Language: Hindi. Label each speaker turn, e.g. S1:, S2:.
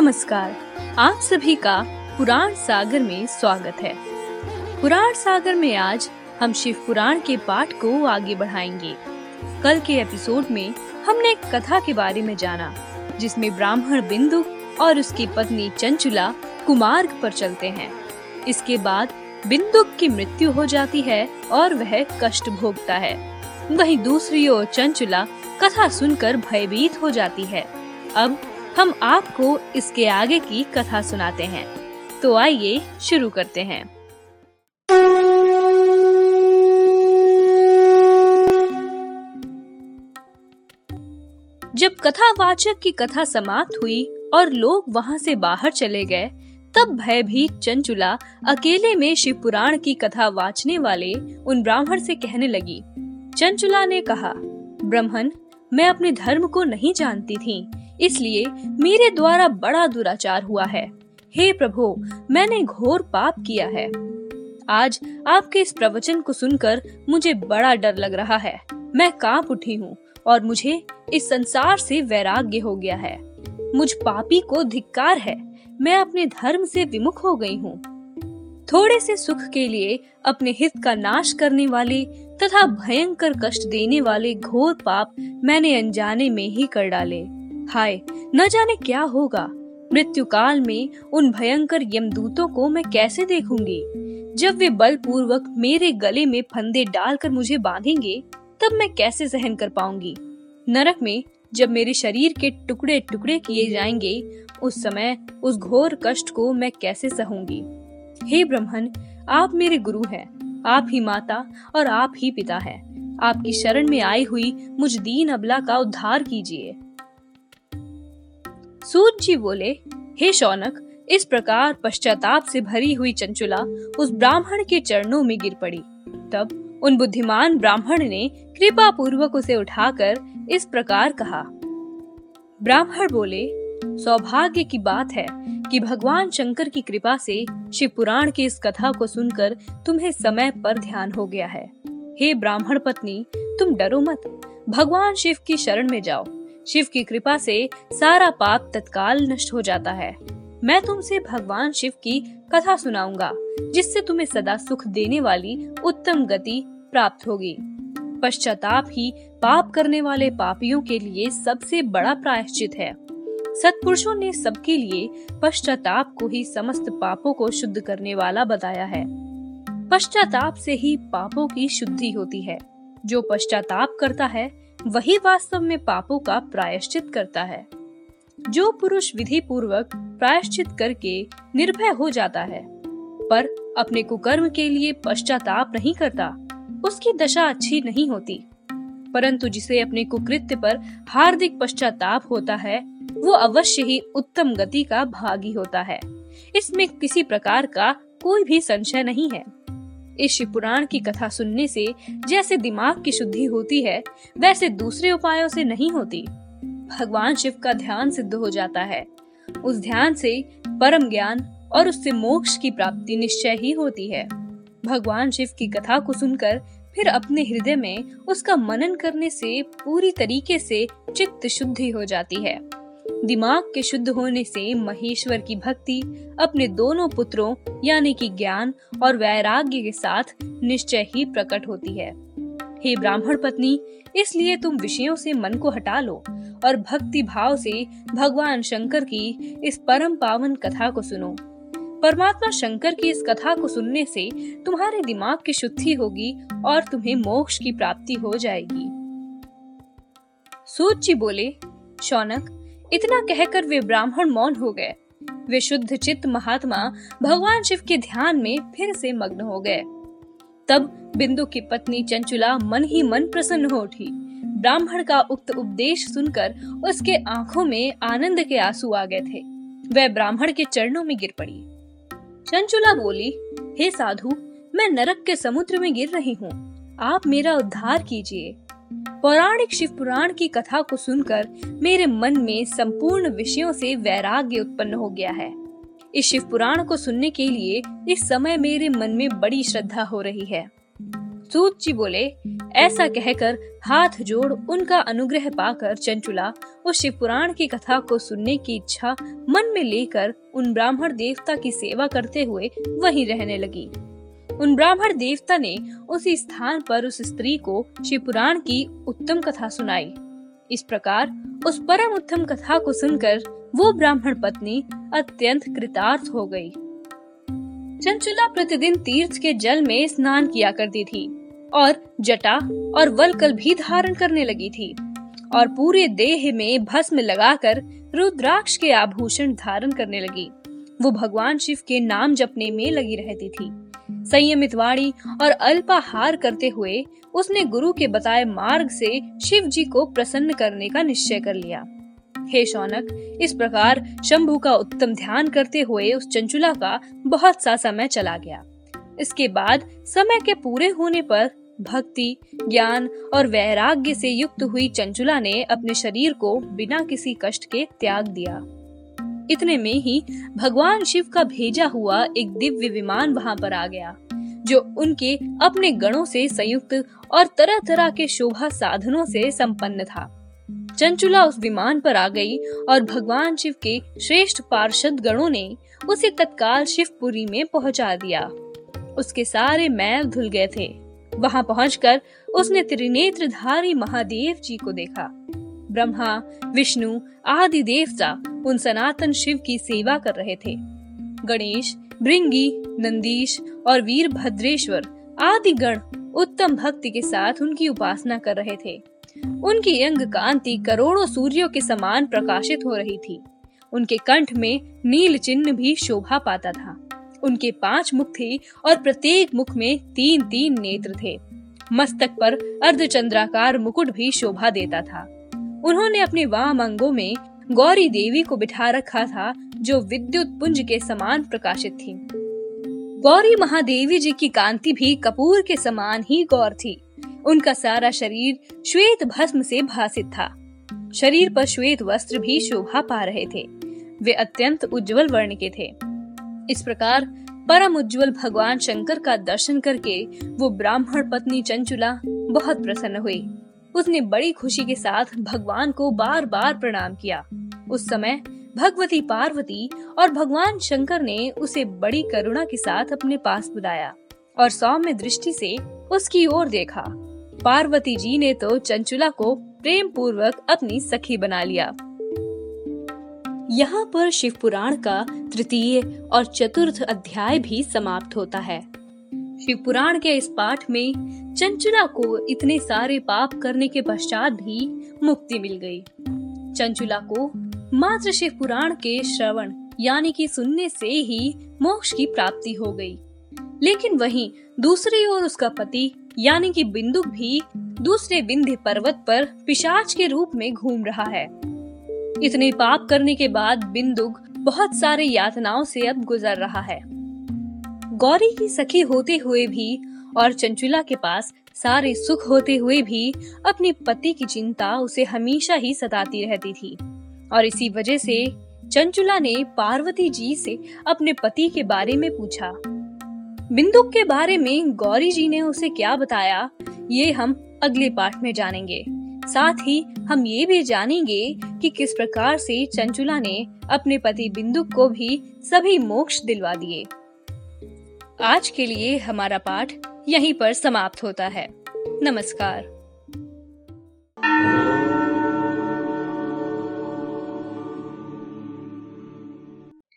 S1: नमस्कार। आप सभी का पुराण सागर में स्वागत है। पुराण सागर में आज हम शिव पुराण के पाठ को आगे बढ़ाएँगे। कल के एपिसोड में हमने एक कथा के बारे में जाना, जिसमें ब्राह्मण बिंदु और उसकी पत्नी चंचुला कुमार्ग पर चलते हैं। इसके बाद बिंदुक की मृत्यु हो जाती है और वह कष्ट भोगता है। वहीं दूसरी ओर चंचुला कथा सुनकर भयभीत हो जाती है। अब हम आपको इसके आगे की कथा सुनाते हैं। तो आइए शुरू करते हैं। जब कथावाचक की कथा समाप्त हुई और लोग वहाँ से बाहर चले गए, तब भयभीत चंचुला अकेले में शिव पुराण की कथा वाचने वाले उन ब्राह्मण से कहने लगी। चंचुला ने कहा, ब्राह्मण, मैं अपने धर्म को नहीं जानती थी इसलिए मेरे द्वारा बड़ा दुराचार हुआ है। हे प्रभु, मैंने घोर पाप किया है। आज आपके इस प्रवचन को सुनकर मुझे बड़ा डर लग रहा है। मैं काँप उठी हूँ और मुझे इस संसार से वैराग्य हो गया है। मुझ पापी को धिक्कार है। मैं अपने धर्म से विमुख हो गई हूँ। थोड़े से सुख के लिए अपने हित का नाश करने वाले तथा भयंकर कष्ट देने वाले घोर पाप मैंने अनजाने में ही कर डाले। हाय, न जाने क्या होगा। मृत्यु काल में उन भयंकर यमदूतों को मैं कैसे देखूँगी? जब वे बलपूर्वक मेरे गले में फंदे डालकर मुझे बांधेंगे, तब मैं कैसे सहन कर पाऊँगी? नरक में जब मेरे शरीर के टुकड़े टुकड़े किए जाएँगे, उस समय उस घोर कष्ट को मैं कैसे सहूँगी? हे ब्रह्मन, आप मेरे गुरु हैं। आप ही माता और आप ही पिता हैं। आपकी शरण में आई हुई मुझ दीन अबला का उद्धार कीजिए। सूत जी बोले, हे शौनक, इस प्रकार पश्चाताप से भरी हुई चंचुला उस ब्राह्मण के चरणों में गिर पड़ी। तब उन बुद्धिमान ब्राह्मण ने कृपा पूर्वक उसे उठाकर इस प्रकार कहा। ब्राह्मण बोले, सौभाग्य की बात है कि भगवान शंकर की कृपा से शिव पुराण की इस कथा को सुनकर तुम्हें समय पर ध्यान हो गया है। हे ब्राह्मण पत्नी, तुम डरो मत। भगवान शिव की शरण में जाओ। शिव की कृपा से सारा पाप तत्काल नष्ट हो जाता है। मैं तुमसे भगवान शिव की कथा सुनाऊँगा, जिससे तुम्हें सदा सुख देने वाली उत्तम गति प्राप्त होगी। पश्चाताप ही पाप करने वाले पापियों के लिए सबसे बड़ा प्रायश्चित है। सत्पुरुषों ने सबके लिए पश्चाताप को ही समस्त पापों को शुद्ध करने वाला बताया है। पश्चाताप से ही पापों की शुद्धि होती है। जो पश्चाताप करता है वही वास्तव में पापों का प्रायश्चित करता है। जो पुरुष विधि पूर्वक प्रायश्चित करके निर्भय हो जाता है, पर अपने कुकर्म के लिए पश्चाताप नहीं करता, उसकी दशा अच्छी नहीं होती। परंतु जिसे अपने कुकृत्य पर हार्दिक पश्चाताप होता है, वो अवश्य ही उत्तम गति का भागी होता है। इसमें किसी प्रकार का कोई भी संशय नहीं है। इस शिव पुराण की कथा सुनने से जैसे दिमाग की शुद्धि होती है, वैसे दूसरे उपायों से नहीं होती। भगवान शिव का ध्यान सिद्ध हो जाता है। उस ध्यान से परम ज्ञान और उससे मोक्ष की प्राप्ति निश्चय ही होती है। भगवान शिव की कथा को सुनकर फिर अपने हृदय में उसका मनन करने से पूरी तरीके से चित्त शुद्धि हो जाती है। दिमाग के शुद्ध होने से महेश्वर की भक्ति, अपने दोनों पुत्रों, यानी कि ज्ञान और वैराग्य के साथ निश्चय ही प्रकट होती है। हे ब्राह्मण पत्नी, इसलिए तुम विषयों से मन को हटा लो और भक्ति भाव से भगवान शंकर की इस परम पावन कथा को सुनो। परमात्मा शंकर की इस कथा को सुनने से तुम्हारे दिमाग की शुद्धि होगी और तुम्हें मोक्ष की प्राप्ति हो जाएगी। सूत जी बोले, शौनक इतना कहकर वे ब्राह्मण मौन हो गए। वे शुद्ध चित्त महात्मा भगवान शिव के ध्यान में फिर से मग्न हो गए। तब बिंदु की पत्नी चंचुला मन ही मन प्रसन्न हो उठी। ब्राह्मण का उक्त उपदेश सुनकर उसके आँखों में आनंद के आँसू आ गए थे। वह ब्राह्मण के चरणों में गिर पड़ी। चंचुला बोली, हे साधु, मैं नरक के समुद्र में गिर रही हूँ। आप मेरा उद्धार कीजिए। पौराणिक शिव पुराण की कथा को सुनकर मेरे मन में संपूर्ण विषयों से वैराग्य उत्पन्न हो गया है। इस शिव पुराण को सुनने के लिए इस समय मेरे मन में बड़ी श्रद्धा हो रही है। सूत जी बोले, ऐसा कहकर हाथ जोड़ उनका अनुग्रह पाकर चंचुला, उस शिव पुराण की कथा को सुनने की इच्छा मन में लेकर उन ब्राह्मण देवता की सेवा करते हुए वहीं रहने लगी। उन ब्राह्मण देवता ने उसी स्थान पर उस स्त्री को शिव पुराण की उत्तम कथा सुनाई। इस प्रकार उस परम उत्तम कथा को सुनकर वो ब्राह्मण पत्नी अत्यंत कृतार्थ हो गई। चंचुला प्रतिदिन तीर्थ के जल में स्नान किया करती थी और जटा और वलकल भी धारण करने लगी थी और पूरे देह में भस्म लगाकर रुद्राक्ष के आभूषण धारण करने लगी। वो भगवान शिव के नाम जपने में लगी रहती थी। संयमित वाणी और अल्पाहार करते हुए उसने गुरु के बताए मार्ग से शिव जी को प्रसन्न करने का निश्चय कर लिया। हे शौनक, इस प्रकार शंभु का उत्तम ध्यान करते हुए उस चंचुला का बहुत सा समय चला गया। इसके बाद समय के पूरे होने पर भक्ति, ज्ञान और वैराग्य से युक्त हुई चंचुला ने अपने शरीर को बिना किसी कष्ट के त्याग दिया। इतने में ही भगवान शिव का भेजा हुआ एक दिव्य विमान वहाँ पर आ गया, जो उनके अपने गणों से संयुक्त और तरह तरह के शोभा साधनों से संपन्न था। चंचुला उस विमान पर आ गई और भगवान शिव के श्रेष्ठ पार्षद गणों ने उसे तत्काल शिवपुरी में पहुँचा दिया। उसके सारे मैल धुल गए थे। वहाँ पहुंचकर उसने त्रिनेत्रधारी महादेव जी को देखा। ब्रह्मा, विष्णु आदि देवता उन सनातन शिव की सेवा कर रहे थे। गणेश, भृंगी, नंदीश और वीरभद्रेश्वर आदि गण उत्तम भक्ति के साथ उनकी उपासना कर रहे थे। उनकी अंग कांति करोड़ों सूर्यों के समान प्रकाशित हो रही थी। उनके कंठ में नील चिन्ह भी शोभा पाता था। उनके पाँच मुख थे और प्रत्येक मुख में तीन तीन नेत्र थे। मस्तक पर अर्धचंद्राकार मुकुट भी शोभा देता था। उन्होंने अपने वाम अंगों में गौरी देवी को बिठा रखा था, जो विद्युत पुंज के समान प्रकाशित थी। गौरी महादेवी जी की कांति भी कपूर के समान ही गौर थी। उनका सारा शरीर श्वेत भस्म से भासित था। शरीर पर श्वेत वस्त्र भी शोभा पा रहे थे। वे अत्यंत उज्जवल वर्ण के थे। इस प्रकार परम उज्जवल भगवान शंकर का दर्शन करके वो ब्राह्मण पत्नी चंचुला बहुत प्रसन्न हुई। उसने बड़ी खुशी के साथ भगवान को बार बार प्रणाम किया। उस समय भगवती पार्वती और भगवान शंकर ने उसे बड़ी करुणा के साथ अपने पास बुलाया और सौम्य दृष्टि से उसकी ओर देखा। पार्वती जी ने तो चंचुला को प्रेम पूर्वक अपनी सखी बना लिया। यहाँ पर शिव पुराण का तृतीय और चतुर्थ अध्याय भी समाप्त होता है। शिव पुराण के इस पाठ में चंचुला को इतने सारे पाप करने के पश्चात भी मुक्ति मिल गई। चंचुला को मात्र शिव पुराण के श्रवण, यानी कि सुनने से ही मोक्ष की प्राप्ति हो गई। लेकिन वहीं दूसरी ओर उसका पति, यानी कि बिंदुक भी दूसरे विंध्य पर्वत पर पिशाच के रूप में घूम रहा है। इतने पाप करने के बाद बिंदुक बहुत सारे यातनाओं से अब गुजर रहा है। गौरी की सखी होते हुए भी और चंचुला के पास सारे सुख होते हुए भी अपने पति की चिंता उसे हमेशा ही सताती रहती थी। और इसी वजह से चंचुला ने पार्वती जी से अपने पति के बारे में पूछा। बिंदुक के बारे में गौरी जी ने उसे क्या बताया, ये हम अगले पाठ में जानेंगे। साथ ही हम ये भी जानेंगे कि किस प्रकार से चंचुला ने अपने पति बिंदुक को भी सभी मोक्ष दिलवा दिए। आज के लिए हमारा पाठ यहीं पर समाप्त होता है। नमस्कार।